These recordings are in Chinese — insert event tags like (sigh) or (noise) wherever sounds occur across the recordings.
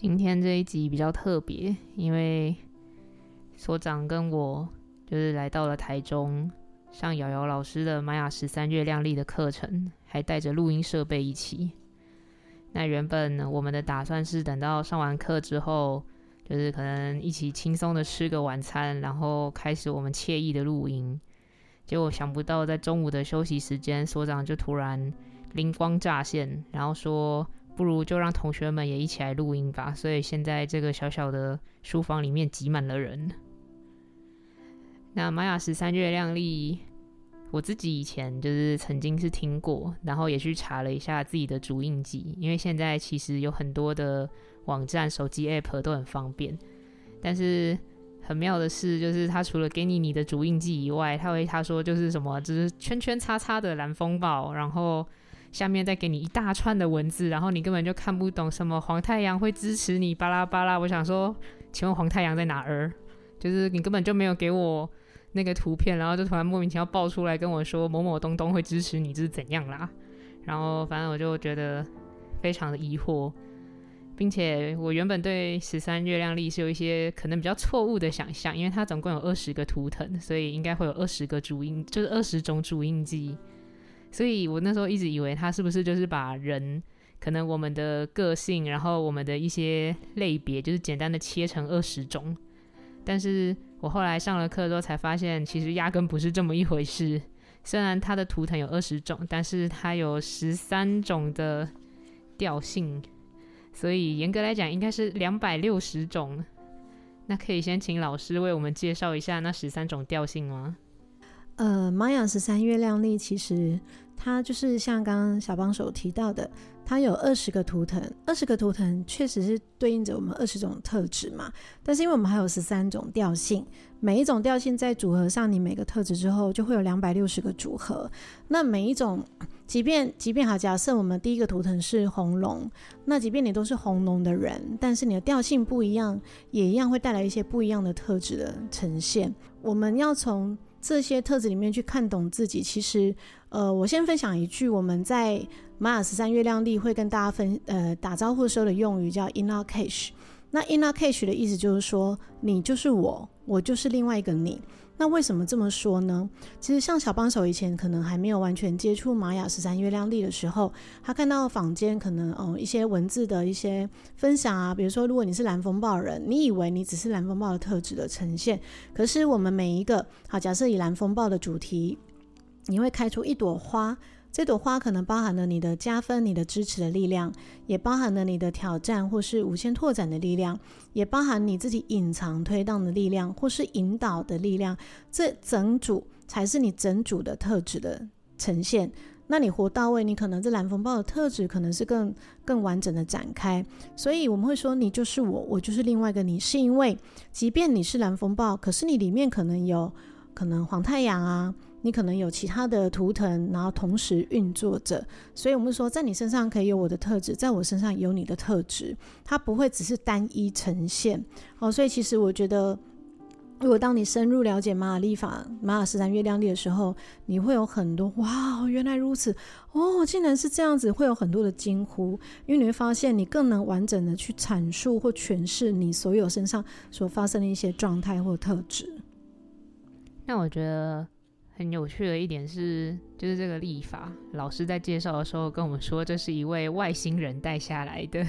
今天这一集比较特别，因为所长跟我就是来到了台中，上瑶瑶老师的玛雅十三月亮历的课程，还带着录音设备一起。那原本我们的打算是等到上完课之后，就是可能一起轻松的吃个晚餐，然后开始我们惬意的录音。结果想不到在中午的休息时间，所长就突然灵光乍现，然后说。不如就让同学们也一起来录音吧。所以现在这个小小的书房里面挤满了人。那玛雅十三月亮历，我自己以前就是曾经是听过，然后也去查了一下自己的主印记，因为现在其实有很多的网站、手机 App 都很方便。但是很妙的是，就是他除了给你你的主印记以外，他会他说就是什么，就是圈圈叉叉的蓝风暴，然后。下面再给你一大串的文字，然后你根本就看不懂什么黄太阳会支持你巴拉巴拉。我想说，请问黄太阳在哪儿？就是你根本就没有给我那个图片，然后就突然莫名其妙爆出来跟我说某某东东会支持你，这是怎样啦？然后反正我就觉得非常的疑惑，并且我原本对十三月亮历是有一些可能比较错误的想象，因为它总共有二十个图腾，所以应该会有二十个主印，就是二十种主印记。所以我那时候一直以为他是不是就是把人可能我们的个性，然后我们的一些类别，就是简单的切成二十种。但是我后来上了课之后才发现，其实压根不是这么一回事。虽然它的图腾有二十种，但是它有十三种的调性，所以严格来讲应该是两百六十种。那可以先请老师为我们介绍一下那十三种调性吗？呃，玛雅十三月亮历其实它就是像刚刚小帮手提到的，它有二十个图腾，二十个图腾确实是对应着我们二十种特质嘛。但是因为我们还有十三种调性，每一种调性在组合上，你每个特质之后就会有两百六十个组合。那每一种，即便即便好，假设我们第一个图腾是红龙，那即便你都是红龙的人，但是你的调性不一样，也一样会带来一些不一样的特质的呈现。我们要从这些特质里面去看懂自己，其实，呃，我先分享一句我们在玛雅十三月亮历会跟大家分呃打招呼的时候的用语，叫 inner cache。那 inner cache 的意思就是说，你就是我，我就是另外一个你。那为什么这么说呢？其实像小帮手以前可能还没有完全接触玛雅十三月亮历的时候，他看到坊间可能哦一些文字的一些分享啊，比如说如果你是蓝风暴人，你以为你只是蓝风暴的特质的呈现，可是我们每一个好，假设以蓝风暴的主题，你会开出一朵花。这朵花可能包含了你的加分、你的支持的力量，也包含了你的挑战或是无限拓展的力量，也包含你自己隐藏推动的力量或是引导的力量。这整组才是你整组的特质的呈现。那你活到位，你可能这蓝风暴的特质可能是更更完整的展开。所以我们会说，你就是我，我就是另外一个你，是因为即便你是蓝风暴，可是你里面可能有可能黄太阳啊。你可能有其他的图腾，然后同时运作着，所以我们说，在你身上可以有我的特质，在我身上有你的特质，它不会只是单一呈现。哦，所以其实我觉得，如果当你深入了解玛雅历法、玛雅十三月亮历的时候，你会有很多哇，原来如此，哦，竟然是这样子，会有很多的惊呼，因为你会发现，你更能完整的去阐述或诠释你所有身上所发生的一些状态或特质。那我觉得。很有趣的一点是，就是这个历法老师在介绍的时候跟我们说，这是一位外星人带下来的。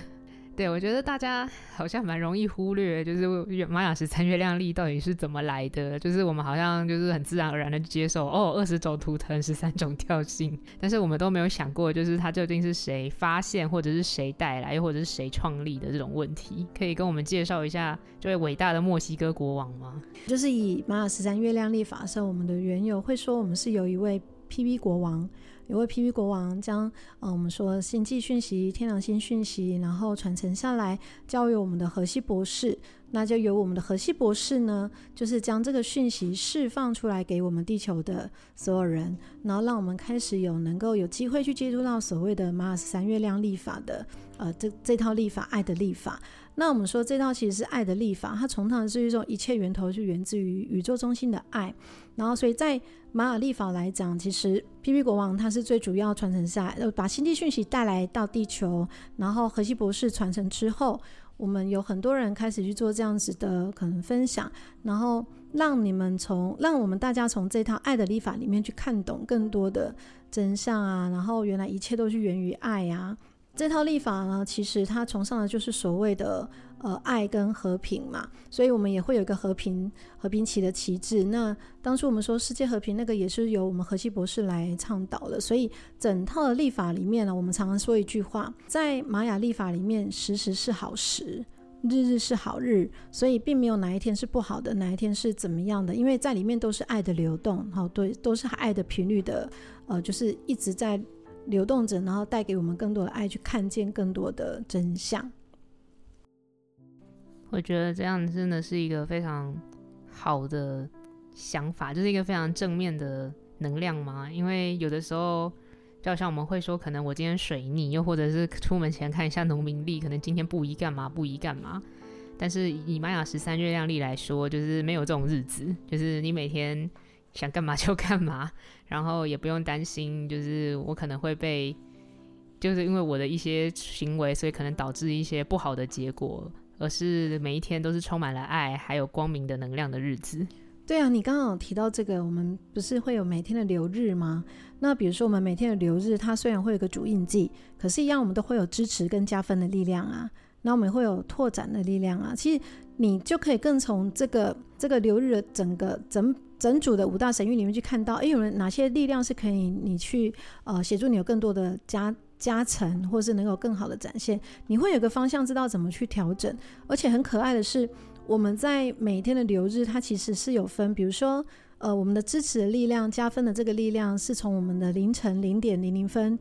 对，我觉得大家好像蛮容易忽略，就是玛雅十三月亮历到底是怎么来的。就是我们好像就是很自然而然的接受，哦，二十种图腾，十三种调性，但是我们都没有想过，就是它究竟是谁发现，或者是谁带来，或者是谁创立的这种问题。可以跟我们介绍一下这位伟大的墨西哥国王吗？就是以玛雅十三月亮历法设，我们的缘由会说，我们是有一位 PB 国王。有位 PP 国王将，呃，我们说星际讯息、天狼星讯息，然后传承下来，交由我们的荷西博士。那就由我们的荷西博士呢，就是将这个讯息释放出来给我们地球的所有人，然后让我们开始有能够有机会去接触到所谓的马尔斯三月亮历法的，呃，这这套历法，爱的历法。那我们说这套其实是爱的立法，它从它是一种一切源头就源自于宇宙中心的爱。然后，所以在玛雅历法来讲，其实 PP 国王他是最主要传承下来，呃，把星际讯息带来到地球，然后荷西博士传承之后。我们有很多人开始去做这样子的可能分享，然后让你们从让我们大家从这套爱的历法里面去看懂更多的真相啊，然后原来一切都是源于爱啊。这套立法呢，其实它崇尚的就是所谓的呃爱跟和平嘛，所以我们也会有一个和平和平旗的旗帜。那当初我们说世界和平那个也是由我们荷西博士来倡导的，所以整套的立法里面呢，我们常常说一句话，在玛雅立法里面，时时是好时，日日是好日，所以并没有哪一天是不好的，哪一天是怎么样的，因为在里面都是爱的流动，好，对，都是爱的频率的，呃，就是一直在。流动着，然后带给我们更多的爱，去看见更多的真相。我觉得这样真的是一个非常好的想法，就是一个非常正面的能量嘛。因为有的时候，就好像我们会说，可能我今天水逆，又或者是出门前看一下农民历，可能今天不宜干嘛，不宜干嘛。但是以玛雅十三月亮历来说，就是没有这种日子，就是你每天。想干嘛就干嘛，(laughs) 然后也不用担心，就是我可能会被，就是因为我的一些行为，所以可能导致一些不好的结果，而是每一天都是充满了爱，还有光明的能量的日子。对啊，你刚刚有提到这个，我们不是会有每天的流日吗？那比如说我们每天的流日，它虽然会有个主印记，可是，一样我们都会有支持跟加分的力量啊，那我们会有拓展的力量啊。其实你就可以更从这个这个流日的整个整。整组的五大神域里面去看到，哎，有人哪些力量是可以你去呃协助你有更多的加加成，或是能够更好的展现，你会有个方向知道怎么去调整。而且很可爱的是，我们在每天的流日，它其实是有分，比如说呃我们的支持的力量、加分的这个力量，是从我们的凌晨零点零零分，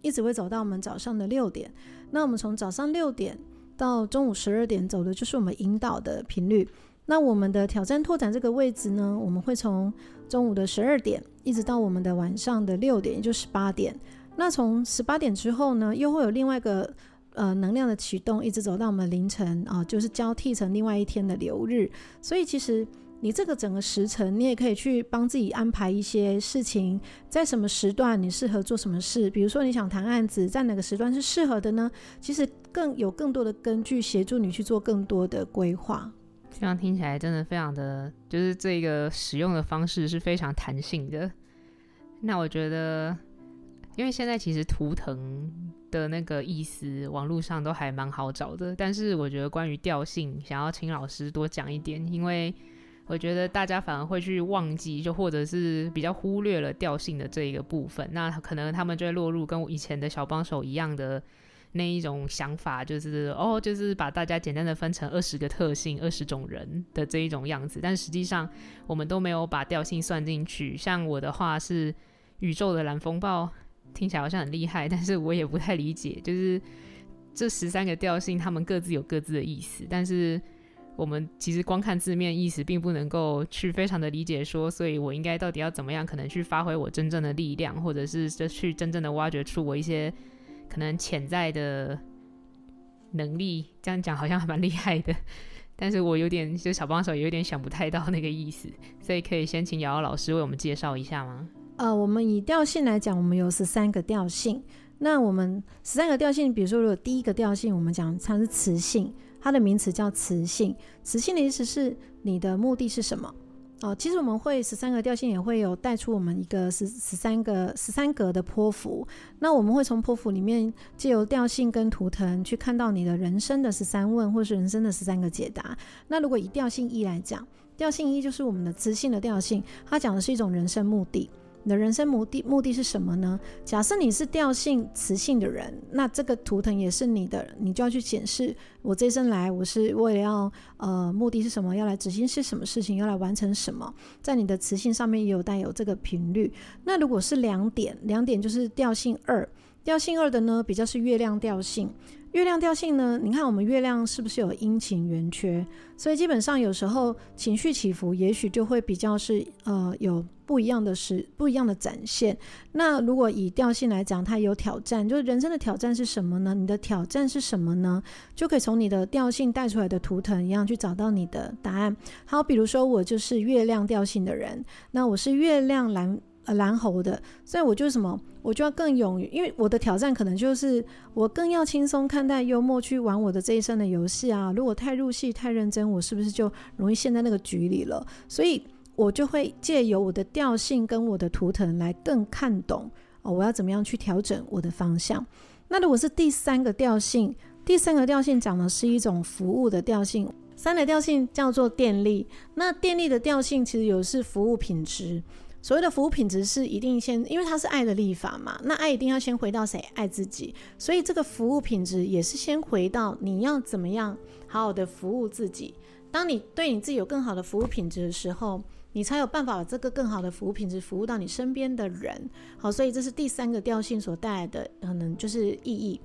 一直会走到我们早上的六点。那我们从早上六点到中午十二点走的就是我们引导的频率。那我们的挑战拓展这个位置呢，我们会从中午的十二点一直到我们的晚上的六点，也就十八点。那从十八点之后呢，又会有另外一个呃能量的启动，一直走到我们凌晨啊，就是交替成另外一天的流日。所以其实你这个整个时辰，你也可以去帮自己安排一些事情，在什么时段你适合做什么事。比如说你想谈案子，在哪个时段是适合的呢？其实更有更多的根据协助你去做更多的规划。这样听起来真的非常的，就是这个使用的方式是非常弹性的。那我觉得，因为现在其实图腾的那个意思，网络上都还蛮好找的。但是我觉得关于调性，想要请老师多讲一点，因为我觉得大家反而会去忘记，就或者是比较忽略了调性的这一个部分。那可能他们就会落入跟我以前的小帮手一样的。那一种想法就是哦，就是把大家简单的分成二十个特性、二十种人的这一种样子，但实际上我们都没有把调性算进去。像我的话是宇宙的蓝风暴，听起来好像很厉害，但是我也不太理解。就是这十三个调性，他们各自有各自的意思，但是我们其实光看字面意思，并不能够去非常的理解说，所以我应该到底要怎么样，可能去发挥我真正的力量，或者是就去真正的挖掘出我一些。可能潜在的能力，这样讲好像还蛮厉害的，(laughs) 但是我有点就小帮手，有点想不太到那个意思，所以可以先请瑶瑶老师为我们介绍一下吗？呃，我们以调性来讲，我们有十三个调性。那我们十三个调性，比如说如果第一个调性，我们讲它是磁性，它的名词叫磁性。磁性的意思是你的目的是什么？哦，其实我们会十三个调性也会有带出我们一个十十三个十三格的波幅。那我们会从波幅里面借由调性跟图腾去看到你的人生的十三问，或是人生的十三个解答。那如果以调性一来讲，调性一就是我们的磁性的调性，它讲的是一种人生目的。你的人生目的目的是什么呢？假设你是调性磁性的人，那这个图腾也是你的，你就要去检视我这一生来我是为了要呃目的是什么，要来执行是什么事情，要来完成什么，在你的磁性上面也有带有这个频率。那如果是两点，两点就是调性二，调性二的呢比较是月亮调性。月亮调性呢？你看我们月亮是不是有阴晴圆缺？所以基本上有时候情绪起伏，也许就会比较是呃有不一样的是不一样的展现。那如果以调性来讲，它有挑战，就是人生的挑战是什么呢？你的挑战是什么呢？就可以从你的调性带出来的图腾一样去找到你的答案。好，比如说我就是月亮调性的人，那我是月亮蓝。呃，蓝猴的，所以我就什么，我就要更勇于，因为我的挑战可能就是我更要轻松看待、幽默去玩我的这一生的游戏啊。如果太入戏、太认真，我是不是就容易陷在那个局里了？所以我就会借由我的调性跟我的图腾来更看懂哦，我要怎么样去调整我的方向。那如果是第三个调性，第三个调性讲的是一种服务的调性，三的调性叫做电力。那电力的调性其实有是服务品质。所谓的服务品质是一定先，因为它是爱的立法嘛，那爱一定要先回到谁？爱自己。所以这个服务品质也是先回到你要怎么样好好的服务自己。当你对你自己有更好的服务品质的时候，你才有办法把这个更好的服务品质服务到你身边的人。好，所以这是第三个调性所带来的可能就是意义。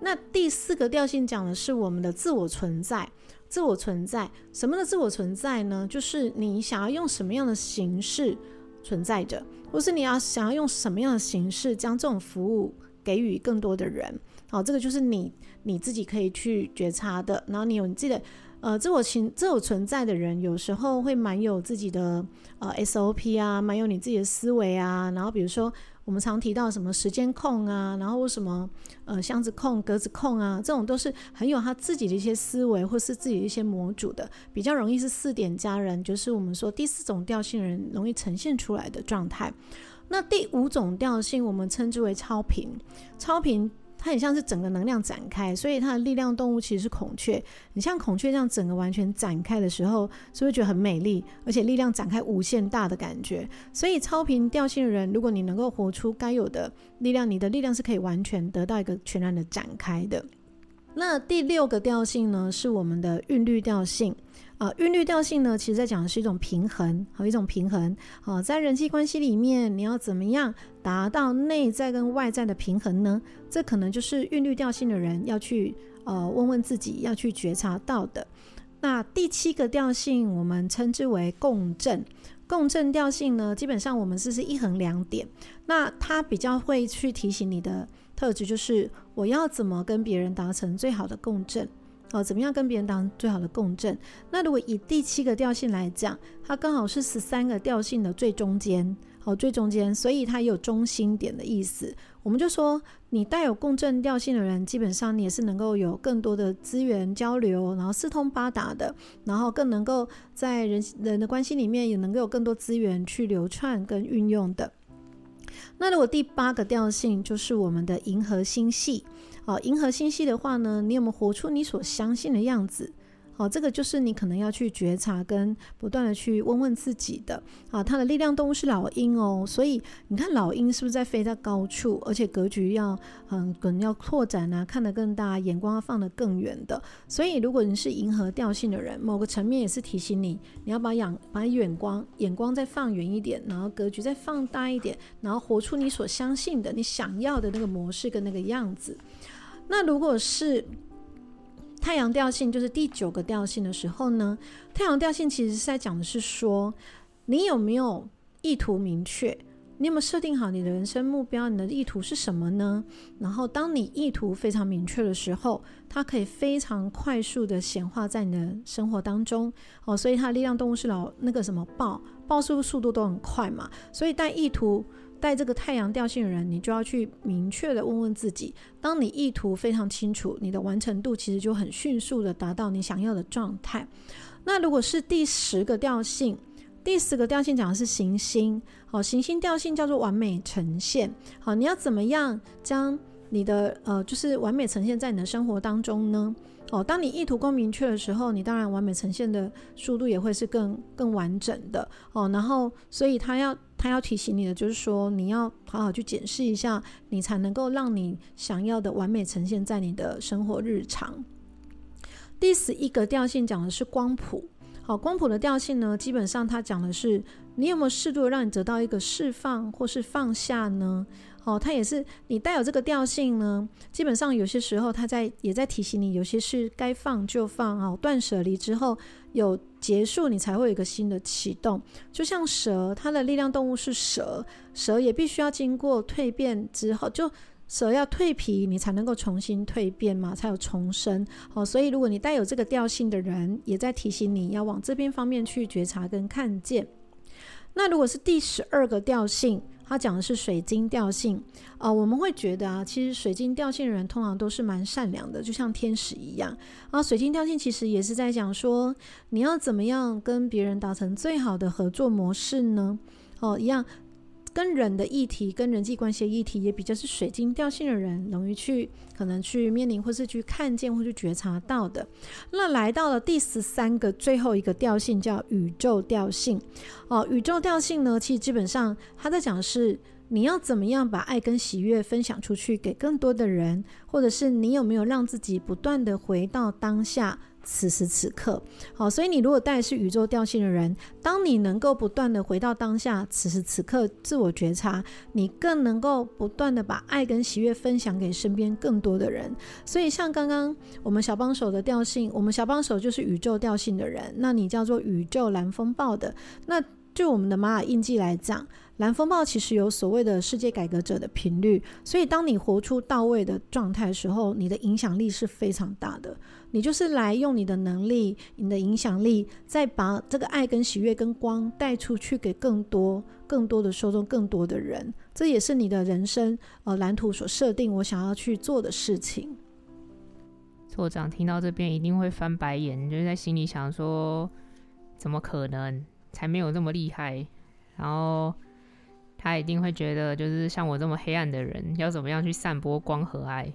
那第四个调性讲的是我们的自我存在。自我存在，什么的自我存在呢？就是你想要用什么样的形式存在着，或是你要想要用什么样的形式将这种服务给予更多的人，好，这个就是你你自己可以去觉察的。然后你有你自己的呃自我情自我存在的人，有时候会蛮有自己的呃 SOP 啊，蛮有你自己的思维啊。然后比如说。我们常提到什么时间控啊，然后什么呃箱子控、格子控啊，这种都是很有他自己的一些思维或是自己的一些模组的，比较容易是四点加人，就是我们说第四种调性人容易呈现出来的状态。那第五种调性我们称之为超频，超频。它很像是整个能量展开，所以它的力量动物其实是孔雀。你像孔雀这样整个完全展开的时候，是不是觉得很美丽？而且力量展开无限大的感觉。所以超频调性的人，如果你能够活出该有的力量，你的力量是可以完全得到一个全然的展开的。那第六个调性呢，是我们的韵律调性。啊，韵律调性呢，其实在讲的是一种平衡，和一种平衡。好，在人际关系里面，你要怎么样达到内在跟外在的平衡呢？这可能就是韵律调性的人要去呃问问自己，要去觉察到的。那第七个调性，我们称之为共振。共振调性呢，基本上我们是是一横两点，那它比较会去提醒你的特质，就是我要怎么跟别人达成最好的共振。哦，怎么样跟别人当最好的共振？那如果以第七个调性来讲，它刚好是十三个调性的最中间，好，最中间，所以它也有中心点的意思。我们就说，你带有共振调性的人，基本上你也是能够有更多的资源交流，然后四通八达的，然后更能够在人人的关系里面也能够有更多资源去流窜跟运用的。那如果第八个调性就是我们的银河星系。好，银河星系的话呢，你有没有活出你所相信的样子？好，这个就是你可能要去觉察跟不断的去问问自己的。啊，它的力量动物是老鹰哦，所以你看老鹰是不是在飞在高处，而且格局要嗯，可能要拓展啊，看得更大，眼光要放得更远的。所以如果你是银河调性的人，某个层面也是提醒你，你要把眼把眼光眼光再放远一点，然后格局再放大一点，然后活出你所相信的、你想要的那个模式跟那个样子。那如果是太阳调性，就是第九个调性的时候呢？太阳调性其实是在讲的是说，你有没有意图明确？你有没有设定好你的人生目标？你的意图是什么呢？然后，当你意图非常明确的时候，它可以非常快速的显化在你的生活当中。哦，所以它的力量动物是老那个什么豹，豹是不是速度都很快嘛？所以带意图。带这个太阳调性的人，你就要去明确的问问自己：当你意图非常清楚，你的完成度其实就很迅速的达到你想要的状态。那如果是第十个调性，第十个调性讲的是行星，好，行星调性叫做完美呈现。好，你要怎么样将你的呃，就是完美呈现在你的生活当中呢？哦，当你意图更明确的时候，你当然完美呈现的速度也会是更更完整的哦。然后，所以他要。他要提醒你的就是说，你要好好去检视一下，你才能够让你想要的完美呈现在你的生活日常。第十一个调性讲的是光谱。好，光谱的调性呢，基本上它讲的是你有没有适度的让你得到一个释放或是放下呢？哦，它也是你带有这个调性呢，基本上有些时候它在也在提醒你，有些事该放就放哦，断舍离之后有结束，你才会有一个新的启动。就像蛇，它的力量动物是蛇，蛇也必须要经过蜕变之后就。蛇要蜕皮，你才能够重新蜕变嘛，才有重生。好，所以如果你带有这个调性的人，也在提醒你要往这边方面去觉察跟看见。那如果是第十二个调性，他讲的是水晶调性啊，我们会觉得啊，其实水晶调性的人通常都是蛮善良的，就像天使一样。啊，水晶调性其实也是在讲说，你要怎么样跟别人达成最好的合作模式呢？哦，一样。跟人的议题，跟人际关系的议题，也比较是水晶调性的人容易去可能去面临，或是去看见，或是觉察到的。那来到了第十三个最后一个调性，叫宇宙调性。哦，宇宙调性呢，其实基本上他在讲是你要怎么样把爱跟喜悦分享出去给更多的人，或者是你有没有让自己不断的回到当下。此时此刻，好，所以你如果带是宇宙调性的人，当你能够不断的回到当下，此时此刻自我觉察，你更能够不断的把爱跟喜悦分享给身边更多的人。所以像刚刚我们小帮手的调性，我们小帮手就是宇宙调性的人，那你叫做宇宙蓝风暴的，那就我们的玛雅印记来讲。蓝风暴其实有所谓的世界改革者的频率，所以当你活出到位的状态时候，你的影响力是非常大的。你就是来用你的能力、你的影响力，再把这个爱跟喜悦跟光带出去给更多、更多的受众、更多的人。这也是你的人生呃蓝图所设定我想要去做的事情。所长听到这边一定会翻白眼，就是在心里想说：怎么可能？才没有那么厉害。然后。他一定会觉得，就是像我这么黑暗的人，要怎么样去散播光和爱？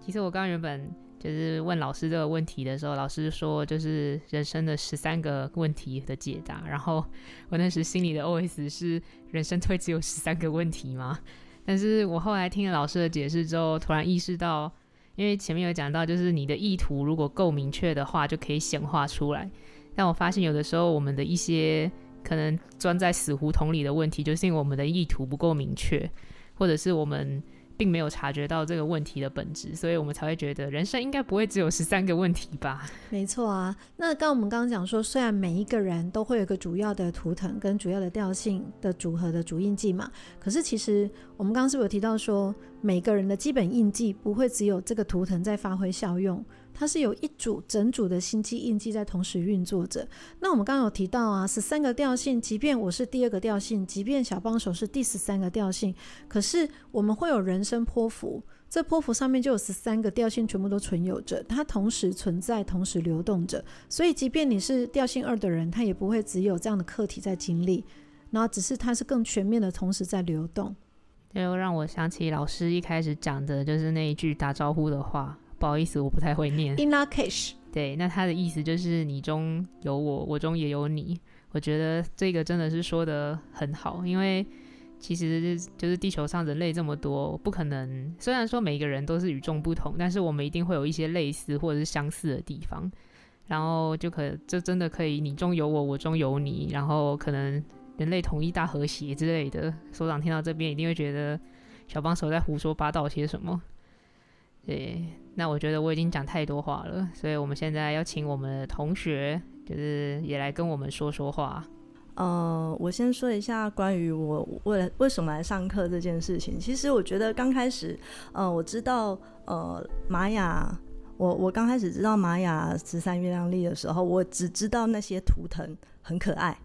其实我刚原本就是问老师这个问题的时候，老师说就是人生的十三个问题的解答。然后 (laughs) 我那时心里的 OS 是：人生会只有十三个问题吗？但是我后来听了老师的解释之后，突然意识到，因为前面有讲到，就是你的意图如果够明确的话，就可以显化出来。但我发现有的时候我们的一些。可能钻在死胡同里的问题，就是因为我们的意图不够明确，或者是我们并没有察觉到这个问题的本质，所以我们才会觉得人生应该不会只有十三个问题吧？没错啊。那刚我们刚刚讲说，虽然每一个人都会有一个主要的图腾跟主要的调性的组合的主印记嘛，可是其实我们刚刚是不是有提到说，每个人的基本印记不会只有这个图腾在发挥效用？它是有一组整组的星际印记在同时运作着。那我们刚刚有提到啊，十三个调性，即便我是第二个调性，即便小帮手是第十三个调性，可是我们会有人生波符，这波符上面就有十三个调性全部都存有着，它同时存在，同时流动着。所以，即便你是调性二的人，他也不会只有这样的课题在经历，然后只是它是更全面的，同时在流动。这又让我想起老师一开始讲的就是那一句打招呼的话。不好意思，我不太会念。In Lak'ech，对，那他的意思就是你中有我，我中也有你。我觉得这个真的是说的很好，因为其实就是地球上人类这么多，不可能。虽然说每个人都是与众不同，但是我们一定会有一些类似或者是相似的地方，然后就可就真的可以你中有我，我中有你，然后可能人类统一大和谐之类的。所长听到这边一定会觉得小帮手在胡说八道些什么。对，那我觉得我已经讲太多话了，所以我们现在要请我们的同学，就是也来跟我们说说话。呃，我先说一下关于我为了为什么来上课这件事情。其实我觉得刚开始，呃，我知道呃玛雅，我我刚开始知道玛雅十三月亮历的时候，我只知道那些图腾很可爱，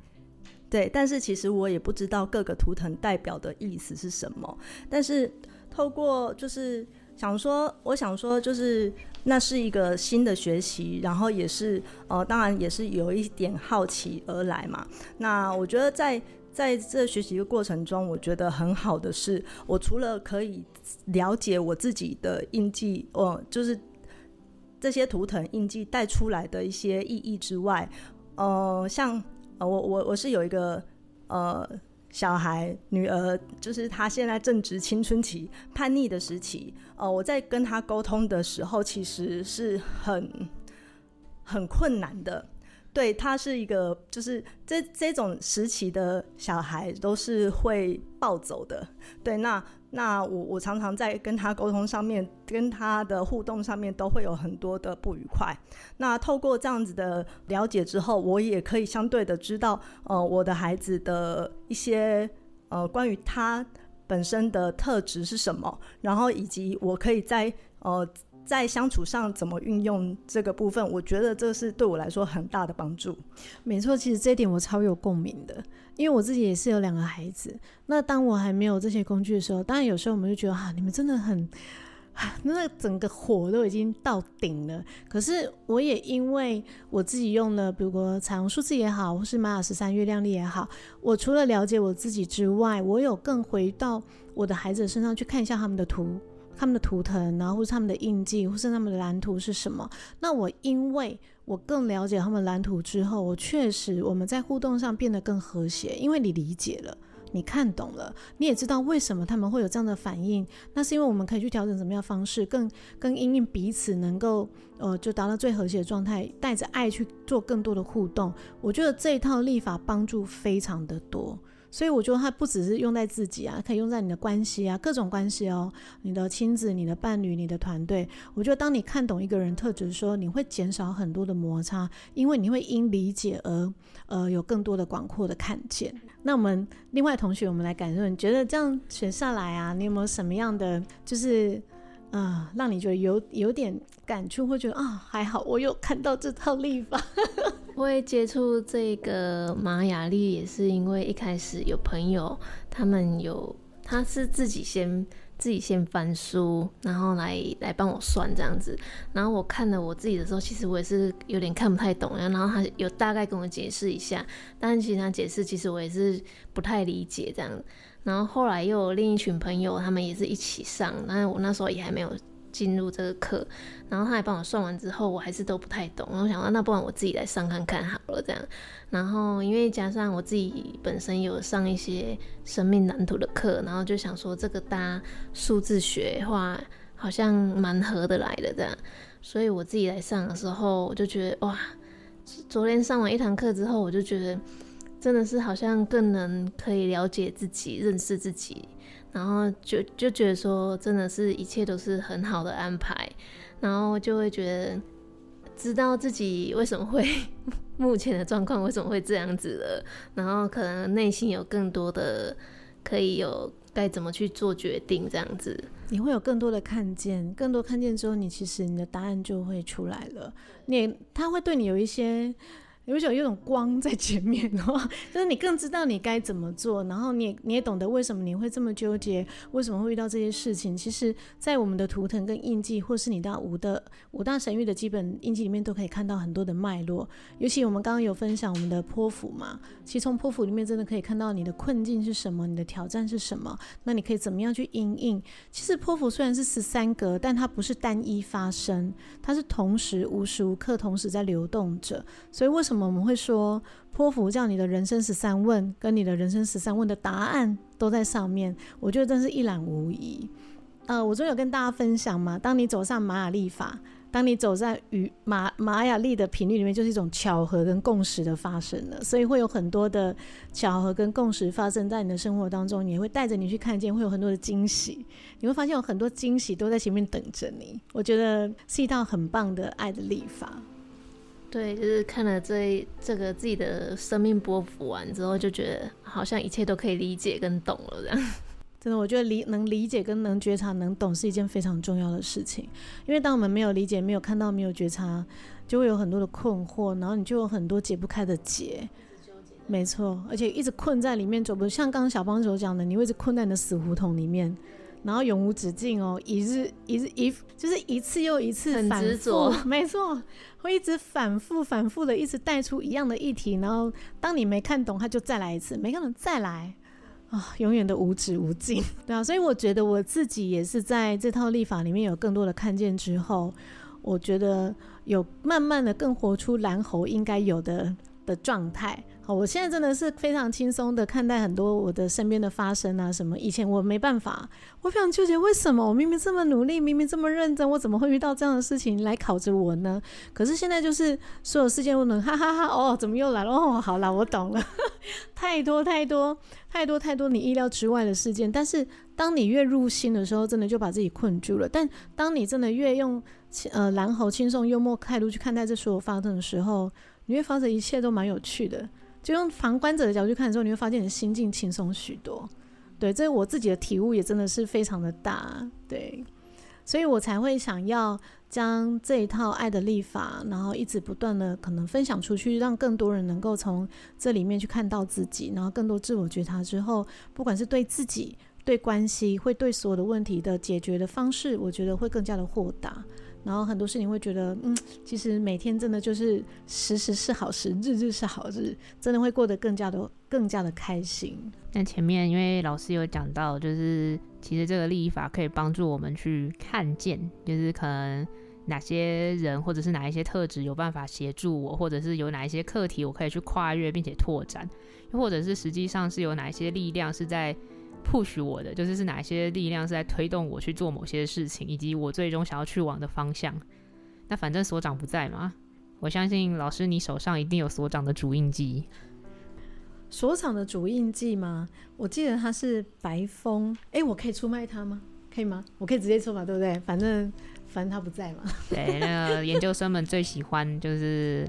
对，但是其实我也不知道各个图腾代表的意思是什么。但是透过就是。想说，我想说，就是那是一个新的学习，然后也是呃，当然也是有一点好奇而来嘛。那我觉得在在这学习的过程中，我觉得很好的是，我除了可以了解我自己的印记，呃，就是这些图腾印记带出来的一些意义之外，呃，像，我我我是有一个呃。小孩女儿，就是她现在正值青春期叛逆的时期，呃，我在跟她沟通的时候，其实是很很困难的。对，她是一个，就是这这种时期的小孩都是会暴走的。对，那那我我常常在跟他沟通上面，跟他的互动上面都会有很多的不愉快。那透过这样子的了解之后，我也可以相对的知道，呃，我的孩子的一些呃关于他本身的特质是什么，然后以及我可以在呃。在相处上怎么运用这个部分，我觉得这是对我来说很大的帮助。没错，其实这一点我超有共鸣的，因为我自己也是有两个孩子。那当我还没有这些工具的时候，当然有时候我们就觉得啊，你们真的很，(sighs) 那整个火都已经到顶了。可是我也因为我自己用了，比如说彩虹数字也好，或是玛雅十三月亮历也好，我除了了解我自己之外，我有更回到我的孩子身上去看一下他们的图。他们的图腾，然后或是他们的印记，或是他们的蓝图是什么？那我因为我更了解他们蓝图之后，我确实我们在互动上变得更和谐，因为你理解了，你看懂了，你也知道为什么他们会有这样的反应。那是因为我们可以去调整什么样方式，更更因应彼此能够呃就达到最和谐的状态，带着爱去做更多的互动。我觉得这一套立法帮助非常的多。所以我觉得它不只是用在自己啊，可以用在你的关系啊，各种关系哦，你的亲子、你的伴侣、你的团队。我觉得当你看懂一个人特质的时候，你会减少很多的摩擦，因为你会因理解而呃有更多的广阔的看见。那我们另外同学，我们来感受，你觉得这样学下来啊，你有没有什么样的就是？啊、让你觉得有有点感触，会觉得啊，还好我有看到这套历法。(laughs) 我会接触这个玛雅历，也是因为一开始有朋友，他们有他是自己先自己先翻书，然后来来帮我算这样子。然后我看了我自己的时候，其实我也是有点看不太懂，然后他有大概跟我解释一下，但是其实他解释，其实我也是不太理解这样。然后后来又有另一群朋友，他们也是一起上，但是我那时候也还没有进入这个课。然后他还帮我算完之后，我还是都不太懂。然后想说，那不然我自己来上看看好了，这样。然后因为加上我自己本身有上一些生命蓝图的课，然后就想说这个搭数字学的话，好像蛮合得来的这样。所以我自己来上的时候，我就觉得哇，昨天上完一堂课之后，我就觉得。真的是好像更能可以了解自己、认识自己，然后就就觉得说，真的是一切都是很好的安排，然后就会觉得知道自己为什么会 (laughs) 目前的状况为什么会这样子了，然后可能内心有更多的可以有该怎么去做决定这样子，你会有更多的看见，更多看见之后，你其实你的答案就会出来了，你他会对你有一些。有一种有种光在前面的话，就是你更知道你该怎么做，然后你也你也懂得为什么你会这么纠结，为什么会遇到这些事情。其实，在我们的图腾跟印记，或是你的五的五大神域的基本印记里面，都可以看到很多的脉络。尤其我们刚刚有分享我们的波符嘛，其实从波符里面真的可以看到你的困境是什么，你的挑战是什么，那你可以怎么样去因应。其实波符虽然是十三格，但它不是单一发生，它是同时无时无刻同时在流动着。所以为什么？我们会说，泼福叫你的人生十三问，跟你的人生十三问的答案都在上面。我觉得真是一览无遗。呃，我昨天有跟大家分享嘛，当你走上玛雅历法，当你走在与玛玛雅历的频率里面，就是一种巧合跟共识的发生了。所以会有很多的巧合跟共识发生在你的生活当中，也会带着你去看见，会有很多的惊喜。你会发现有很多惊喜都在前面等着你。我觉得是一套很棒的爱的历法。对，就是看了这这个自己的生命波幅完之后，就觉得好像一切都可以理解跟懂了这样。(laughs) 真的，我觉得理能理解跟能觉察能懂是一件非常重要的事情。因为当我们没有理解、没有看到、没有觉察，就会有很多的困惑，然后你就有很多解不开的结。没错，而且一直困在里面走不，像刚刚小帮手讲的，你会一直困在你的死胡同里面。然后永无止境哦，一日一日一就是一次又一次反复，很执着，(laughs) 没错，会一直反复反复的一直带出一样的议题，然后当你没看懂，他就再来一次，没看懂再来啊，永远的无止无尽，(laughs) 对啊，所以我觉得我自己也是在这套立法里面有更多的看见之后，我觉得有慢慢的更活出蓝猴应该有的的状态。我现在真的是非常轻松的看待很多我的身边的发生啊，什么以前我没办法，我非常纠结，为什么我明明这么努力，明明这么认真，我怎么会遇到这样的事情来考着我呢？可是现在就是所有事件都能哈哈哈哈，哦，怎么又来了？哦，好了，我懂了，(laughs) 太多太多太多太多你意料之外的事件。但是当你越入心的时候，真的就把自己困住了。但当你真的越用呃蓝猴轻松幽默态度去看待这所有发生的时候，你会发现一切都蛮有趣的。就用旁观者的角度去看的时候，你会发现你的心境轻松许多。对，这我自己的体悟也真的是非常的大。对，所以我才会想要将这一套爱的立法，然后一直不断的可能分享出去，让更多人能够从这里面去看到自己，然后更多自我觉察之后，不管是对自己、对关系，会对所有的问题的解决的方式，我觉得会更加的豁达。然后很多事情会觉得，嗯，其实每天真的就是时时是好时，日日是好日，真的会过得更加的更加的开心。那前面因为老师有讲到，就是其实这个利益法可以帮助我们去看见，就是可能哪些人或者是哪一些特质有办法协助我，或者是有哪一些课题我可以去跨越并且拓展，又或者是实际上是有哪一些力量是在。Push 我的就是是哪些力量是在推动我去做某些事情，以及我最终想要去往的方向。那反正所长不在嘛，我相信老师你手上一定有所长的主印记。所长的主印记吗？我记得他是白风。哎、欸，我可以出卖他吗？可以吗？我可以直接出嘛，对不对？反正反正他不在嘛。对，那个研究生们最喜欢就是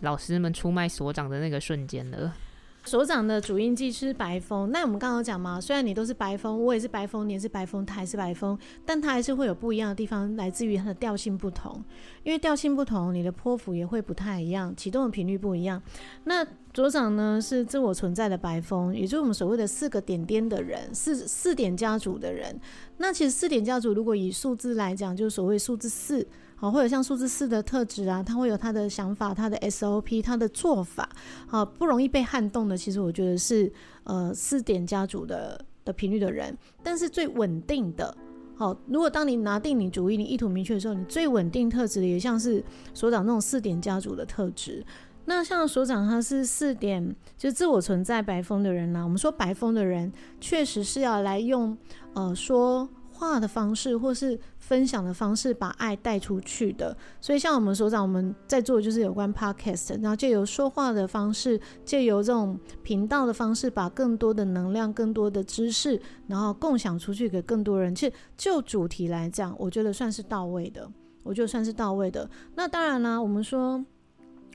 老师们出卖所长的那个瞬间了。所长的主印记是白风，那我们刚刚讲嘛，虽然你都是白风，我也是白风，你也是白风，他还是白风，但他还是会有不一样的地方，来自于它的调性不同。因为调性不同，你的波幅也会不太一样，启动的频率不一样。那所长呢是自我存在的白风，也就是我们所谓的四个点点的人，四四点家族的人。那其实四点家族如果以数字来讲，就是所谓数字四。好，或者像数字四的特质啊，他会有他的想法、他的 SOP、他的做法，好，不容易被撼动的。其实我觉得是呃四点家族的的频率的人，但是最稳定的，好，如果当你拿定你主意、你意图明确的时候，你最稳定特质的也像是所长那种四点家族的特质。那像所长他是四点，就是自我存在白风的人呢、我们说白风的人确实是要来用呃说话的方式，或是分享的方式，把爱带出去的。所以，像我们所长，我们在做的就是有关 podcast，然后借由说话的方式，借由这种频道的方式，把更多的能量、更多的知识，然后共享出去给更多人。其实，就主题来讲，我觉得算是到位的。我觉得算是到位的。那当然啦，我们说。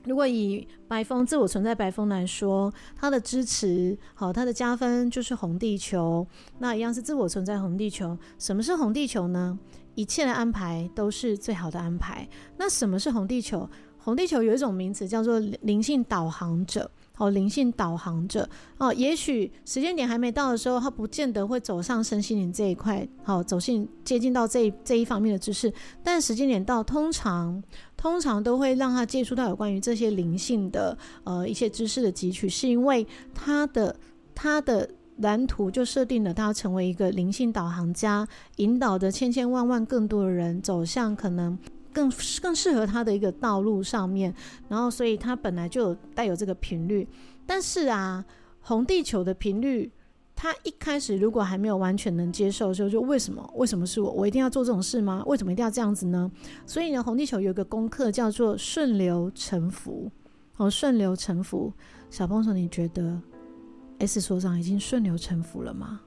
如果以白风自我存在白风来说，他的支持好，他的加分就是红地球，那一样是自我存在红地球。什么是红地球呢？一切的安排都是最好的安排。那什么是红地球？红地球有一种名词叫做灵性导航者。哦，灵性导航者哦，也许时间点还没到的时候，他不见得会走上身心灵这一块，好，走进接近到这这一方面的知识。但时间点到，通常通常都会让他接触到有关于这些灵性的呃一些知识的汲取，是因为他的他的蓝图就设定了他要成为一个灵性导航家，引导着千千万万更多的人走向可能。更更适合他的一个道路上面，然后所以他本来就带有这个频率，但是啊，红地球的频率，他一开始如果还没有完全能接受的时候，就为什么为什么是我？我一定要做这种事吗？为什么一定要这样子呢？所以呢，红地球有一个功课叫做顺流沉浮。哦，顺流沉浮，小帮手，你觉得 S 所长已经顺流臣服了吗？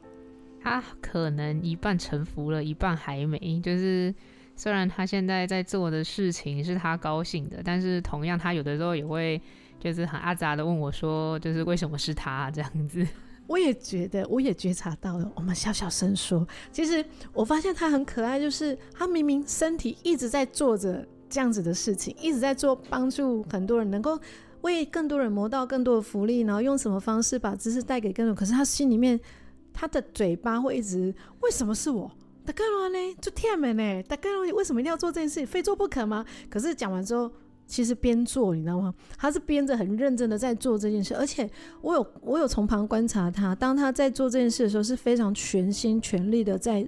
他可能一半臣服了，一半还没，就是。虽然他现在在做的事情是他高兴的，但是同样他有的时候也会就是很阿杂的问我说，就是为什么是他这样子？我也觉得，我也觉察到了。我们小小声说，其实我发现他很可爱，就是他明明身体一直在做着这样子的事情，一直在做帮助很多人能够为更多人谋到更多的福利，然后用什么方式把知识带给更多。可是他心里面，他的嘴巴会一直为什么是我？大概了呢，就天门呢。大概了，为什么一定要做这件事？非做不可吗？可是讲完之后，其实边做，你知道吗？他是边着很认真的在做这件事，而且我有我有从旁观察他，当他在做这件事的时候，是非常全心全力的在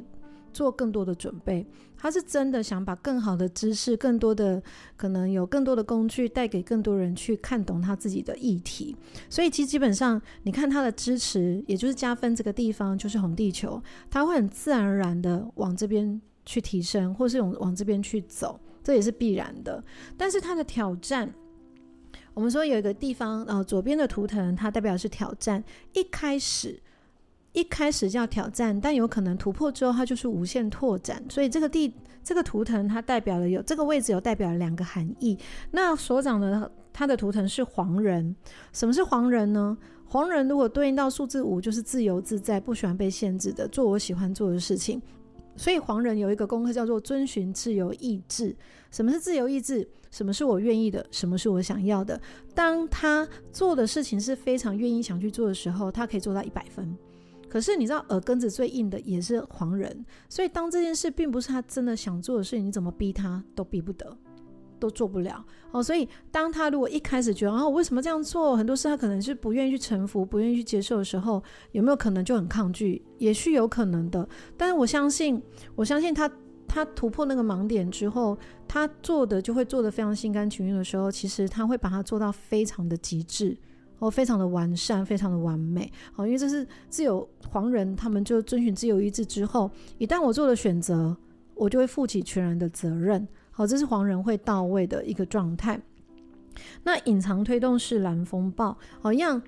做更多的准备，他是真的想把更好的知识、更多的可能有更多的工具带给更多人去看懂他自己的议题。所以其实基本上，你看他的支持，也就是加分这个地方，就是红地球，他会很自然而然的往这边去提升，或是往往这边去走，这也是必然的。但是他的挑战。我们说有一个地方，呃，左边的图腾它代表是挑战，一开始一开始叫挑战，但有可能突破之后它就是无限拓展。所以这个地这个图腾它代表了有这个位置有代表了两个含义。那所长呢，他的图腾是黄人，什么是黄人呢？黄人如果对应到数字五，就是自由自在，不喜欢被限制的，做我喜欢做的事情。所以黄人有一个功课叫做遵循自由意志。什么是自由意志？什么是我愿意的？什么是我想要的？当他做的事情是非常愿意想去做的时候，他可以做到一百分。可是你知道耳根子最硬的也是黄人，所以当这件事并不是他真的想做的事情，你怎么逼他都逼不得，都做不了。哦，所以当他如果一开始觉得啊，我为什么这样做？很多事他可能是不愿意去臣服，不愿意去接受的时候，有没有可能就很抗拒？也是有可能的。但是我相信，我相信他。他突破那个盲点之后，他做的就会做得非常心甘情愿的时候，其实他会把它做到非常的极致，哦，非常的完善，非常的完美，好，因为这是自由黄人，他们就遵循自由意志之后，一旦我做了选择，我就会负起全然的责任，好，这是黄人会到位的一个状态。那隐藏推动是蓝风暴，好，一样。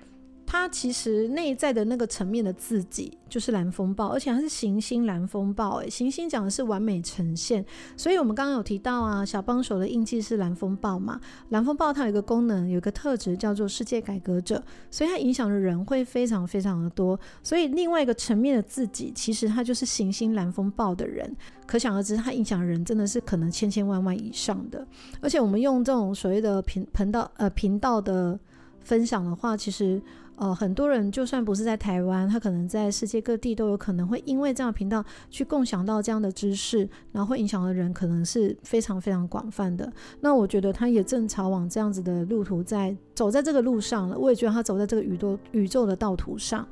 他其实内在的那个层面的自己就是蓝风暴，而且它是行星蓝风暴。诶，行星讲的是完美呈现，所以我们刚刚有提到啊，小帮手的印记是蓝风暴嘛。蓝风暴它有一个功能，有一个特质叫做世界改革者，所以它影响的人会非常非常的多。所以另外一个层面的自己，其实他就是行星蓝风暴的人，可想而知，他影响的人真的是可能千千万万以上的。而且我们用这种所谓的频频道呃频道的分享的话，其实。呃，很多人就算不是在台湾，他可能在世界各地都有可能会因为这样的频道去共享到这样的知识，然后会影响的人可能是非常非常广泛的。那我觉得他也正朝往这样子的路途在走在这个路上了。我也觉得他走在这个宇宙宇宙的道途上。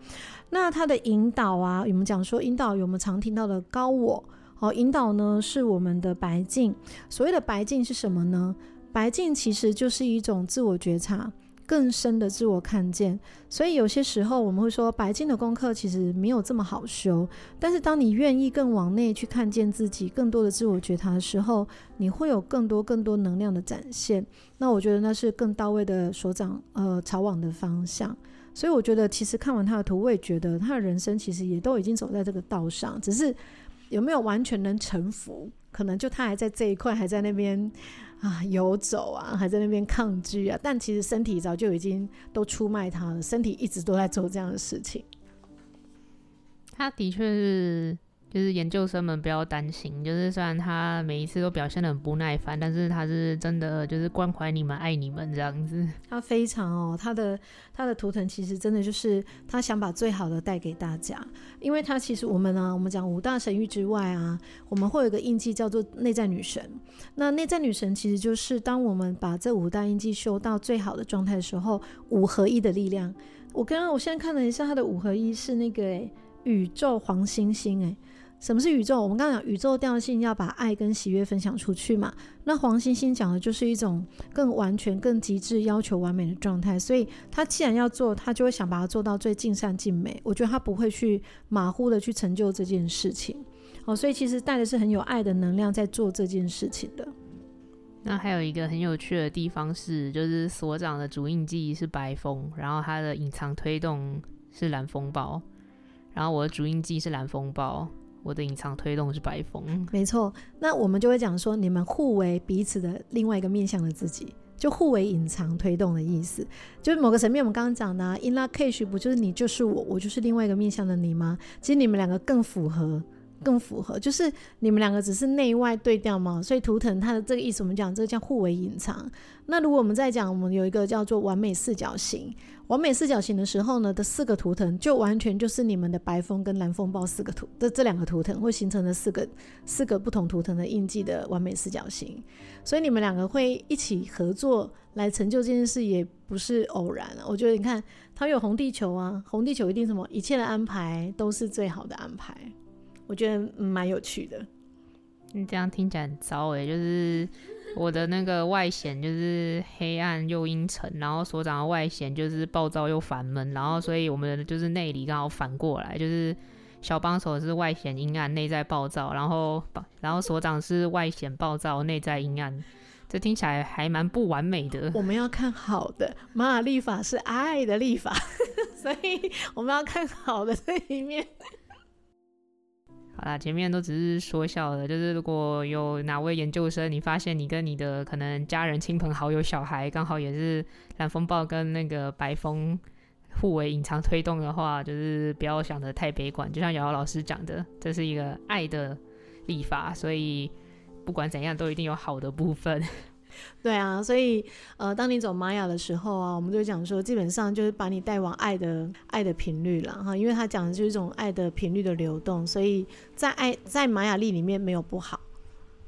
那他的引导啊，我们讲说引导，有我们常听到的高我。好，引导呢是我们的白镜。所谓的白镜是什么呢？白镜其实就是一种自我觉察。更深的自我看见，所以有些时候我们会说，白金的功课其实没有这么好修。但是当你愿意更往内去看见自己，更多的自我觉察的时候，你会有更多更多能量的展现。那我觉得那是更到位的所长呃朝往的方向。所以我觉得其实看完他的图，我也觉得他的人生其实也都已经走在这个道上，只是有没有完全能臣服，可能就他还在这一块，还在那边。啊，游走啊，还在那边抗拒啊，但其实身体早就已经都出卖他了，身体一直都在做这样的事情。他的确是。就是研究生们不要担心，就是虽然他每一次都表现得很不耐烦，但是他是真的就是关怀你们、爱你们这样子。他非常哦，他的他的图腾其实真的就是他想把最好的带给大家，因为他其实我们呢、啊，我们讲五大神域之外啊，我们会有一个印记叫做内在女神。那内在女神其实就是当我们把这五大印记修到最好的状态的时候，五合一的力量。我刚刚我现在看了一下，他的五合一是那个宇宙黄星星诶。什么是宇宙？我们刚刚讲宇宙调性要把爱跟喜悦分享出去嘛。那黄星星讲的就是一种更完全、更极致、要求完美的状态。所以他既然要做，他就会想把它做到最尽善尽美。我觉得他不会去马虎的去成就这件事情。哦，所以其实带的是很有爱的能量在做这件事情的。那还有一个很有趣的地方是，就是所长的主印记是白风，然后他的隐藏推动是蓝风暴，然后我的主印记是蓝风暴。我的隐藏推动是白风，(laughs) 没错。那我们就会讲说，你们互为彼此的另外一个面向的自己，就互为隐藏推动的意思。就是某个层面，我们刚刚讲的 In lak'ech 不就是你就是我，我就是另外一个面向的你吗？其实你们两个更符合。更符合，就是你们两个只是内外对调嘛，所以图腾它的这个意思，我们讲这个叫互为隐藏。那如果我们在讲，我们有一个叫做完美四角形，完美四角形的时候呢，的四个图腾就完全就是你们的白风跟蓝风暴四个图的这两个图腾会形成的四个四个不同图腾的印记的完美四角形，所以你们两个会一起合作来成就这件事，也不是偶然。我觉得你看，它有红地球啊，红地球一定什么，一切的安排都是最好的安排。我觉得蛮有趣的。你这样听起来很糟哎，就是我的那个外显就是黑暗又阴沉，然后所长的外显就是暴躁又烦闷，然后所以我们的就是内里刚好反过来，就是小帮手是外显阴暗，内在暴躁，然后然后所长是外显暴躁，内在阴暗，这听起来还蛮不完美的。我们要看好的，玛雅历法是爱的历法，(laughs) 所以我们要看好的这一面。好啦，前面都只是说笑的，就是如果有哪位研究生，你发现你跟你的可能家人、亲朋好友、小孩刚好也是蓝风暴跟那个白风互为隐藏推动的话，就是不要想得太悲观。就像瑶瑶老师讲的，这是一个爱的立法，所以不管怎样都一定有好的部分。(laughs) 对啊，所以呃，当你走玛雅的时候啊，我们就讲说，基本上就是把你带往爱的爱的频率了哈，因为他讲的就是一种爱的频率的流动，所以在爱在玛雅历里面没有不好，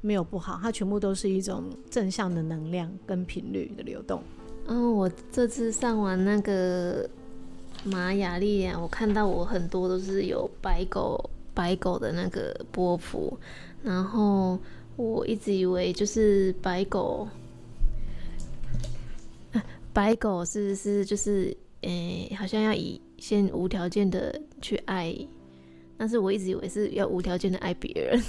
没有不好，它全部都是一种正向的能量跟频率的流动。嗯，我这次上完那个玛雅历啊，我看到我很多都是有白狗白狗的那个波幅，然后。我一直以为就是白狗，(laughs) 白狗是是就是，诶、好像要以先无条件的去爱，但是我一直以为是要无条件的爱别人。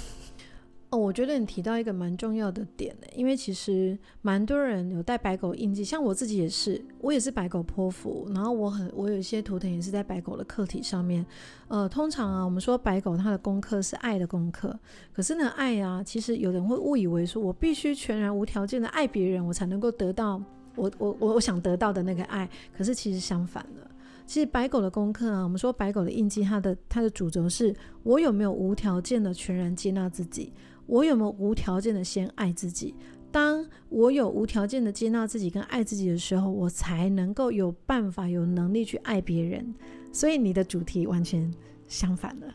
哦，我觉得你提到一个蛮重要的点呢，因为其实蛮多人有带白狗印记，像我自己也是，我也是白狗泼妇，然后我很我有一些图腾也是在白狗的课题上面。呃，通常啊，我们说白狗它的功课是爱的功课，可是呢，爱啊，其实有人会误以为说我必须全然无条件的爱别人，我才能够得到我我我我想得到的那个爱，可是其实相反的，其实白狗的功课啊，我们说白狗的印记，它的它的主轴是我有没有无条件的全然接纳自己。我有没有无条件的先爱自己？当我有无条件的接纳自己跟爱自己的时候，我才能够有办法、有能力去爱别人。所以你的主题完全相反了。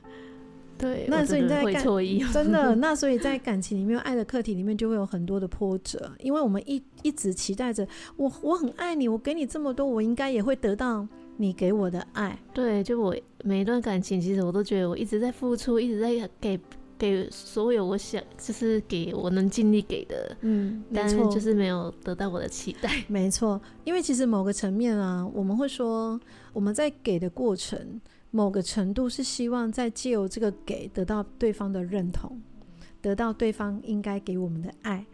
对，那所以你在感真的，(laughs) 那所以在感情里面、爱的课题里面就会有很多的波折，因为我们一一直期待着我，我很爱你，我给你这么多，我应该也会得到你给我的爱。对，就我每一段感情，其实我都觉得我一直在付出，一直在给。给所有我想，就是给我能尽力给的，嗯，但是就是没有得到我的期待。(laughs) 没错，因为其实某个层面啊，我们会说我们在给的过程，某个程度是希望在借由这个给得到对方的认同，得到对方应该给我们的爱。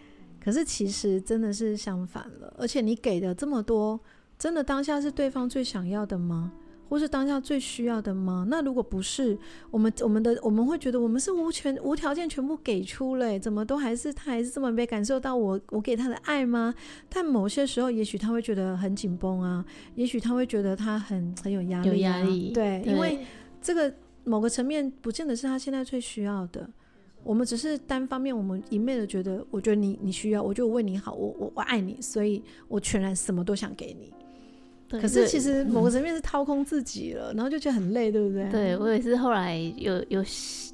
可是其实真的是相反了，而且你给的这么多，真的当下是对方最想要的吗？或是当下最需要的吗？那如果不是，我们我们的我们会觉得我们是无权无条件全部给出了，怎么都还是他还是这么没感受到我我给他的爱吗？但某些时候，也许他会觉得很紧绷啊，也许他会觉得他很很有压力啊，有压力，对，对，因为这个某个层面不见得是他现在最需要的。我们只是单方面，我们一昧的觉得，我觉得你你需要，我就为你好，我我我爱你，所以我全然什么都想给你。可是其实某个层面是掏空自己了，嗯，然后就觉得很累，对不对？对，我也是后来有有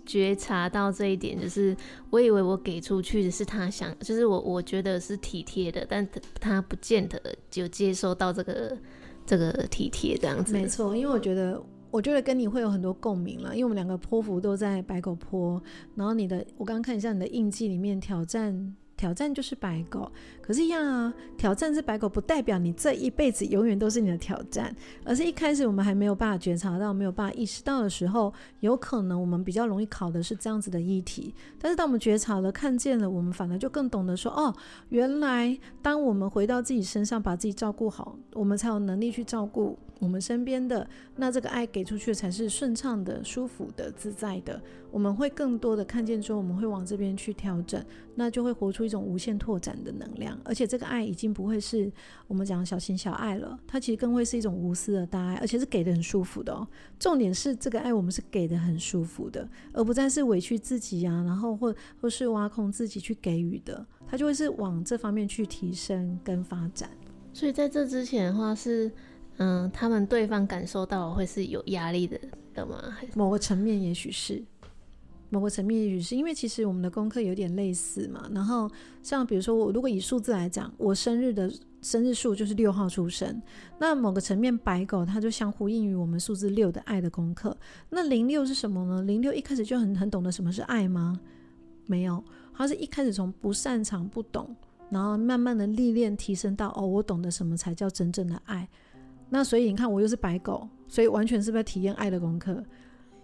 觉察到这一点，就是我以为我给出去的是他想，就是我我觉得是体贴的，但他不见得就接收到这个这个体贴这样子。没错，因为我觉得我觉得跟你会有很多共鸣了，因为我们两个波符都在白狗坡，然后你的我刚刚看一下你的印记里面挑战。挑战就是白狗，可是，一样啊，挑战是白狗，不代表你这一辈子永远都是你的挑战，而是一开始我们还没有办法觉察到，没有办法意识到的时候，有可能我们比较容易考的是这样子的议题。但是当我们觉察了、看见了，我们反而就更懂得说，哦，原来当我们回到自己身上，把自己照顾好，我们才有能力去照顾。我们身边的，那这个爱给出去才是顺畅的、舒服的、自在的。我们会更多的看见之后，我们会往这边去调整，那就会活出一种无限拓展的能量。而且这个爱已经不会是我们讲小情小爱了，它其实更会是一种无私的大爱，而且是给的很舒服的哦。重点是这个爱我们是给的很舒服的，而不再是委屈自己啊，然后或或是挖空自己去给予的，它就会是往这方面去提升跟发展。所以在这之前的话是。嗯，他们对方感受到会是有压力的，懂吗？某个层面也许是，某个层面，也许是因为其实我们的功课有点类似嘛。然后像比如说我如果以数字来讲，我生日的生日数就是六号出生，那某个层面白狗它就相呼应于我们数字六的爱的功课。那零六是什么呢？零六一开始就很很懂得什么是爱吗？没有，它是一开始从不擅长、不懂，然后慢慢的历练提升到哦，我懂得什么才叫真正的爱。那所以你看，我又是白狗，所以完全是在体验爱的功课。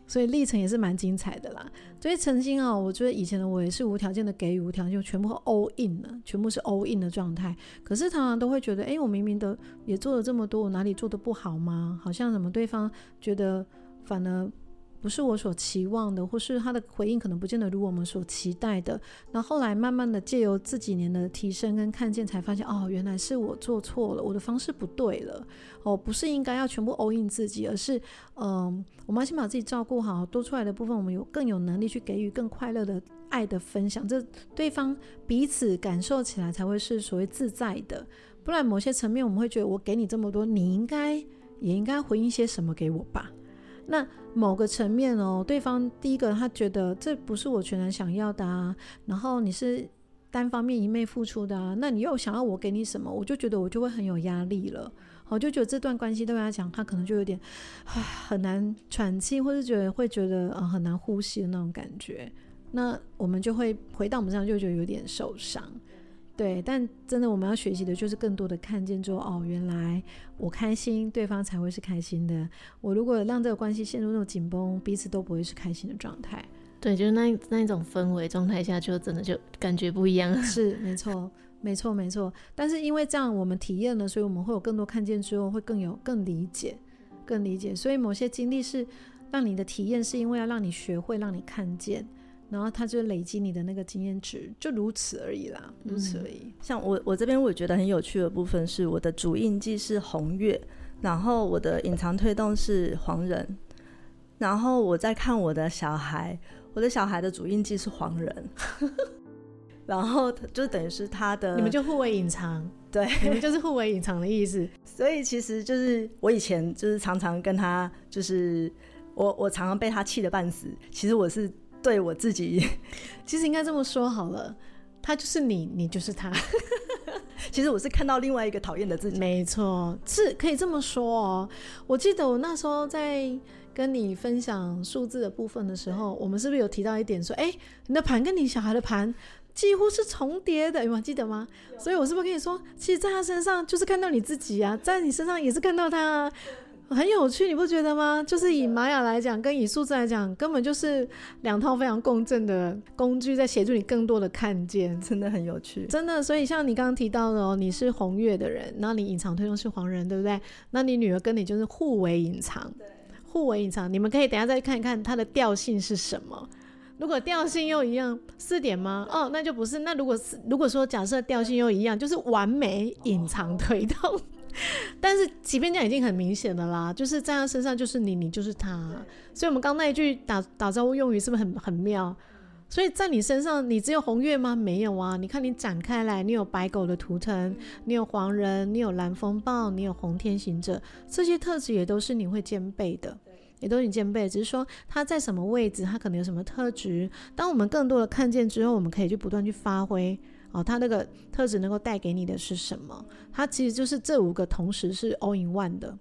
所以历程也是蛮精彩的啦。所以曾经啊，我觉得以前的我也是无条件的给予，无条件全部 all in 了，全部是 all in 的状态。可是常常都会觉得，哎，我明明的也做了这么多，我哪里做的不好吗？好像什么对方觉得反而。不是我所期望的，或是他的回应可能不见得如我们所期待的。那后来慢慢的借由这几年的提升跟看见，才发现哦，原来是我做错了，我的方式不对了。哦，不是应该要全部 all in 自己，而是嗯、我们要先把自己照顾好，多出来的部分，我们有更有能力去给予更快乐的爱的分享，这对方彼此感受起来才会是所谓自在的。不然某些层面我们会觉得，我给你这么多，你应该也应该回应些什么给我吧。那某个层面哦，对方第一个他觉得这不是我全然想要的啊，然后你是单方面一昧付出的啊，那你又想要我给你什么？我就觉得我就会很有压力了，我就觉得这段关系对他讲，他可能就有点很难喘气，或是觉得会觉得呃很难呼吸的那种感觉，那我们就会回到我们身上就觉得有点受伤。对，但真的我们要学习的就是更多的看见，之后哦，原来我开心，对方才会是开心的。我如果让这个关系陷入那种紧绷，彼此都不会是开心的状态。对，就是那那种氛围状态下，就真的就感觉不一样。是，没错，没错，没错。但是因为这样，我们体验了，所以我们会有更多看见之后，会更有更理解，更理解。所以某些经历是让你的体验，是因为要让你学会，让你看见。然后他就累积你的那个经验值，就如此而已啦，如此而已。像我我这边我觉得很有趣的部分是，我的主印记是红月，然后我的隐藏推动是黄人，然后我在看我的小孩，我的小孩的主印记是黄人，(laughs) 然后就等于是他的，你们就互为隐藏，对，你们就是互为隐藏的意思。所以其实就是我以前就是常常跟他，就是我我常常被他气得半死，其实我是。对我自己，其实应该这么说好了，他就是你，你就是他。(laughs) 其实我是看到另外一个讨厌的自己。没错，是可以这么说哦。我记得我那时候在跟你分享数字的部分的时候，我们是不是有提到一点说，哎，你的盘跟你小孩的盘几乎是重叠的，有吗记得吗？所以我是不是跟你说，其实在他身上就是看到你自己啊，在你身上也是看到他啊。很有趣，你不觉得吗？就是以玛雅来讲，跟以数字来讲，根本就是两套非常共振的工具，在协助你更多的看见，真的很有趣，真的。所以像你刚刚提到的哦，你是红月的人，那你隐藏推动是黄人，对不对？那你女儿跟你就是互为隐藏，互为隐藏。你们可以等一下再看一看它的调性是什么。如果调性又一样，四点吗？哦，那就不是。那如果是如果说假设调性又一样，就是完美隐藏推动。(laughs) 但是，即便这样已经很明显的啦，就是在他身上就是你，你就是他。所以，我们刚那一句打打招呼用语是不是很很妙？所以在你身上，你只有红月吗？没有啊！你看你展开来，你有白狗的图腾，你有黄人，你有蓝风暴，你有红天行者，这些特质也都是你会兼备的，也都是你兼备。只是说他在什么位置，他可能有什么特质。当我们更多的看见之后，我们可以去不断去发挥。哦，他那个特质能够带给你的是什么？它其实就是这五个同时是 all in one 的，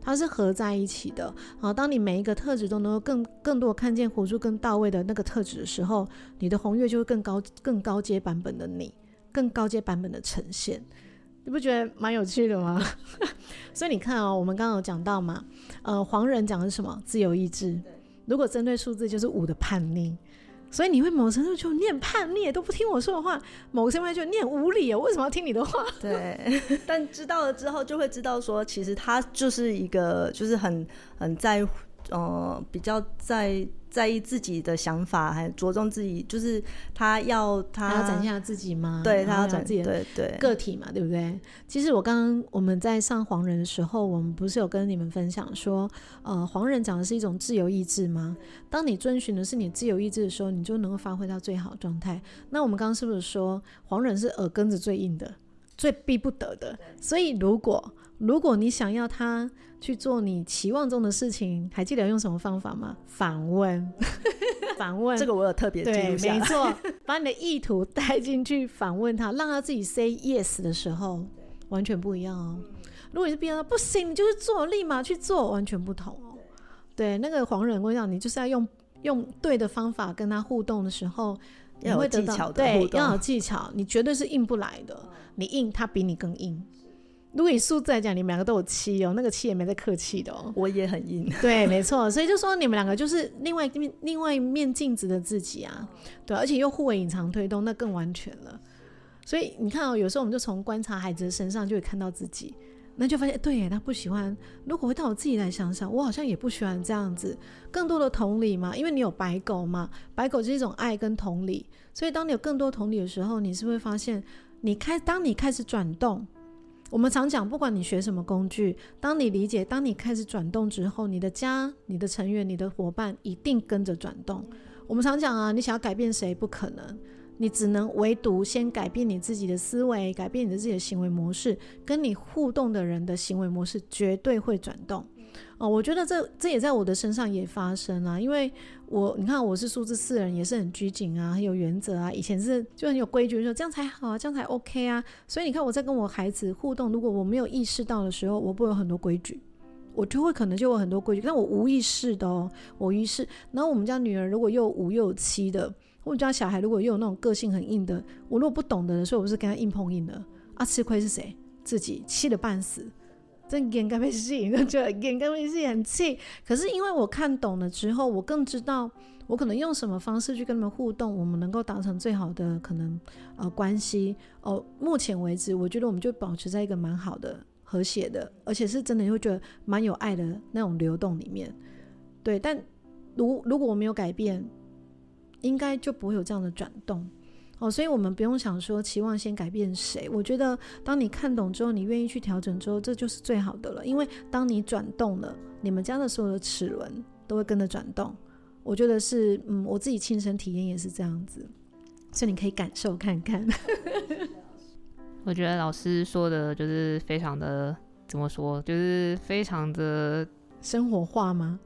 它是合在一起的。好，当你每一个特质都能够更更多看见活出更到位的那个特质的时候，你的红月就会更高更高阶版本的你，更高阶版本的呈现。你不觉得蛮有趣的吗？(laughs) 所以你看哦，我们刚刚有讲到嘛，呃，黄人讲的是什么？自由意志。如果针对数字，就是五的叛逆。所以你会某程度就念叛逆，都不听我说的话；某个程度就念无理，我为什么要听你的话？对，(laughs) 但知道了之后，就会知道说，其实他就是一个，就是很很在乎。呃，比较在在意自己的想法，还着重自己，就是他要他，展现他自己吗？对，他要展现自己的个体嘛，对，对，对，对不对？其实我刚刚我们在上黄人的时候，我们不是有跟你们分享说，呃，黄人讲的是一种自由意志吗？当你遵循的是你自由意志的时候，你就能够发挥到最好状态。那我们刚刚是不是说黄人是耳根子最硬的，最逼不得的？所以如果如果你想要他。去做你期望中的事情，还记得用什么方法吗？反问。(laughs) 访问。这个我有特别记录下来。对，没错，把你的意图带进去访问他，让他自己 say yes 的时候，完全不一样哦。如果你是逼他不行，你就是做，立马去做，完全不同哦。对，那个黄人，我讲你就是要用用对的方法跟他互动的时候，你会技巧的对，要有技巧，你绝对是硬不来的。你硬，他比你更硬。如果以数字来讲，你们两个都有七哦，那个七也没在客气的哦。我也很硬，(laughs) 对，没错。所以就说你们两个就是另外一面另外一面镜子的自己啊，对，而且又互为隐藏推动，那更完全了。所以你看哦，有时候我们就从观察孩子的身上就会看到自己。那就发现，对，他不喜欢。如果回到我自己来想想，我好像也不喜欢这样子。更多的同理嘛，因为你有白狗嘛，白狗是一种爱跟同理。所以当你有更多同理的时候，你是会发现，你开，当你开始转动，我们常讲，不管你学什么工具，当你理解，当你开始转动之后，你的家、你的成员、你的伙伴一定跟着转动。我们常讲啊，你想要改变谁，不可能。你只能唯独先改变你自己的思维，改变你的自己的行为模式，跟你互动的人的行为模式绝对会转动。哦，我觉得这这也在我的身上也发生啊，因为我你看我是数字四人，也是很拘谨啊，很有原则啊，以前是就很有规矩，说这样才好啊，这样才 OK 啊。所以你看我在跟我孩子互动，如果我没有意识到的时候，我不会有很多规矩，我就会可能就有很多规矩，但我无意识的哦，我无意识。然后我们家女儿如果又五又有七的。我们家小孩如果又有那种个性很硬的，我如果不懂得的时候，我不是跟他硬碰硬的啊？吃亏是谁？自己气得半死，真眼干被气，就觉得眼干被气很气。可是因为我看懂了之后，我更知道我可能用什么方式去跟他们互动，我们能够达成最好的可能呃关系。哦，目前为止，我觉得我们就保持在一个蛮好的和谐的，而且是真的会觉得蛮有爱的那种流动里面。对，但如如果我没有改变。应该就不会有这样的转动哦，所以我们不用想说期望先改变谁。我觉得当你看懂之后，你愿意去调整之后，这就是最好的了。因为当你转动了，你们家的所有的齿轮都会跟着转动。我觉得是，嗯，我自己亲身体验也是这样子，所以你可以感受看看。(laughs) 我觉得老师说的就是非常的，怎么说，就是非常的生活化吗？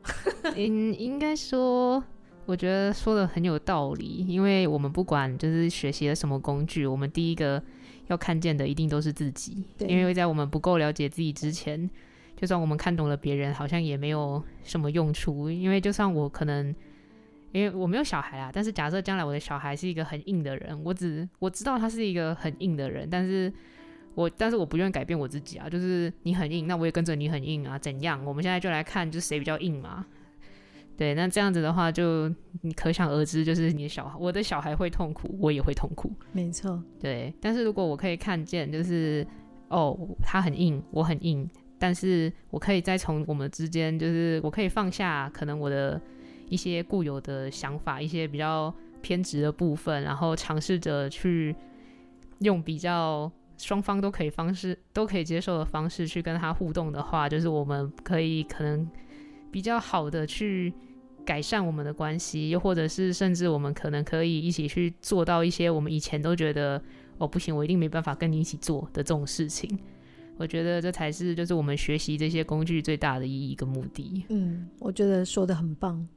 应应该说。我觉得说的很有道理，因为我们不管就是学习了什么工具，我们第一个要看见的一定都是自己。对，因为在我们不够了解自己之前，就算我们看懂了别人，好像也没有什么用处。因为就算我可能，因为我没有小孩啊，但是假设将来我的小孩是一个很硬的人，我只我知道他是一个很硬的人，但是我但是我不愿意改变我自己啊，就是你很硬，那我也跟着你很硬啊，怎样？我们现在就来看，就是谁比较硬嘛。对，那这样子的话，就你可想而知，就是你的小孩，我的小孩会痛苦，我也会痛苦。没错，对。但是如果我可以看见，就是哦，他很硬，我很硬，但是我可以再从我们之间，就是我可以放下可能我的一些固有的想法，一些比较偏执的部分，然后尝试着去用比较双方都可以方式都可以接受的方式去跟他互动的话，就是我们可以可能比较好的去。改善我们的关系，又或者是甚至我们可能可以一起去做到一些我们以前都觉得哦不行，我一定没办法跟你一起做的这种事情。我觉得这才是就是我们学习这些工具最大的意义跟目的。嗯，我觉得说得很棒，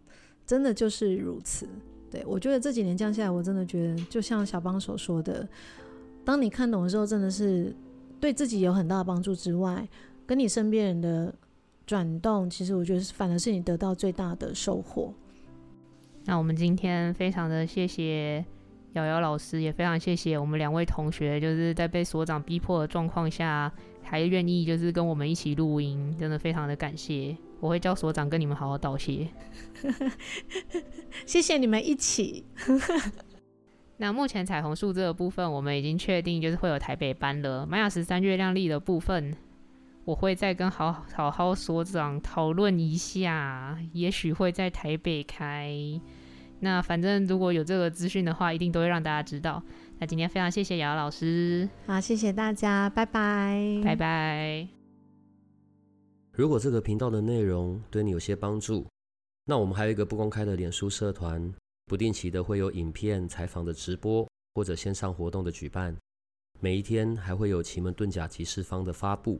真的就是如此。对，我觉得这几年降下来，我真的觉得就像小帮手说的，当你看懂的时候，真的是对自己有很大的帮助之外，跟你身边人的。转动，其实我觉得反而是你得到最大的收获。那我们今天非常的谢谢瑶瑶老师，也非常谢谢我们两位同学，就是在被所长逼迫的状况下，还愿意就是跟我们一起录音，真的非常的感谢。我会叫所长跟你们好好道谢。(laughs) 谢谢你们一起。那目前彩虹树这个部分，我们已经确定就是会有台北班了。玛雅十三月亮历的部分。我会再跟好好好所长讨论一下，也许会在台北开。那反正如果有这个资讯的话，一定都会让大家知道。那今天非常谢谢瑶瑶老师，好，谢谢大家，拜拜，拜拜。如果这个频道的内容对你有些帮助，那我们还有一个不公开的脸书社团，不定期的会有影片、采访的直播或者线上活动的举办，每一天还会有奇门遁甲集市方的发布。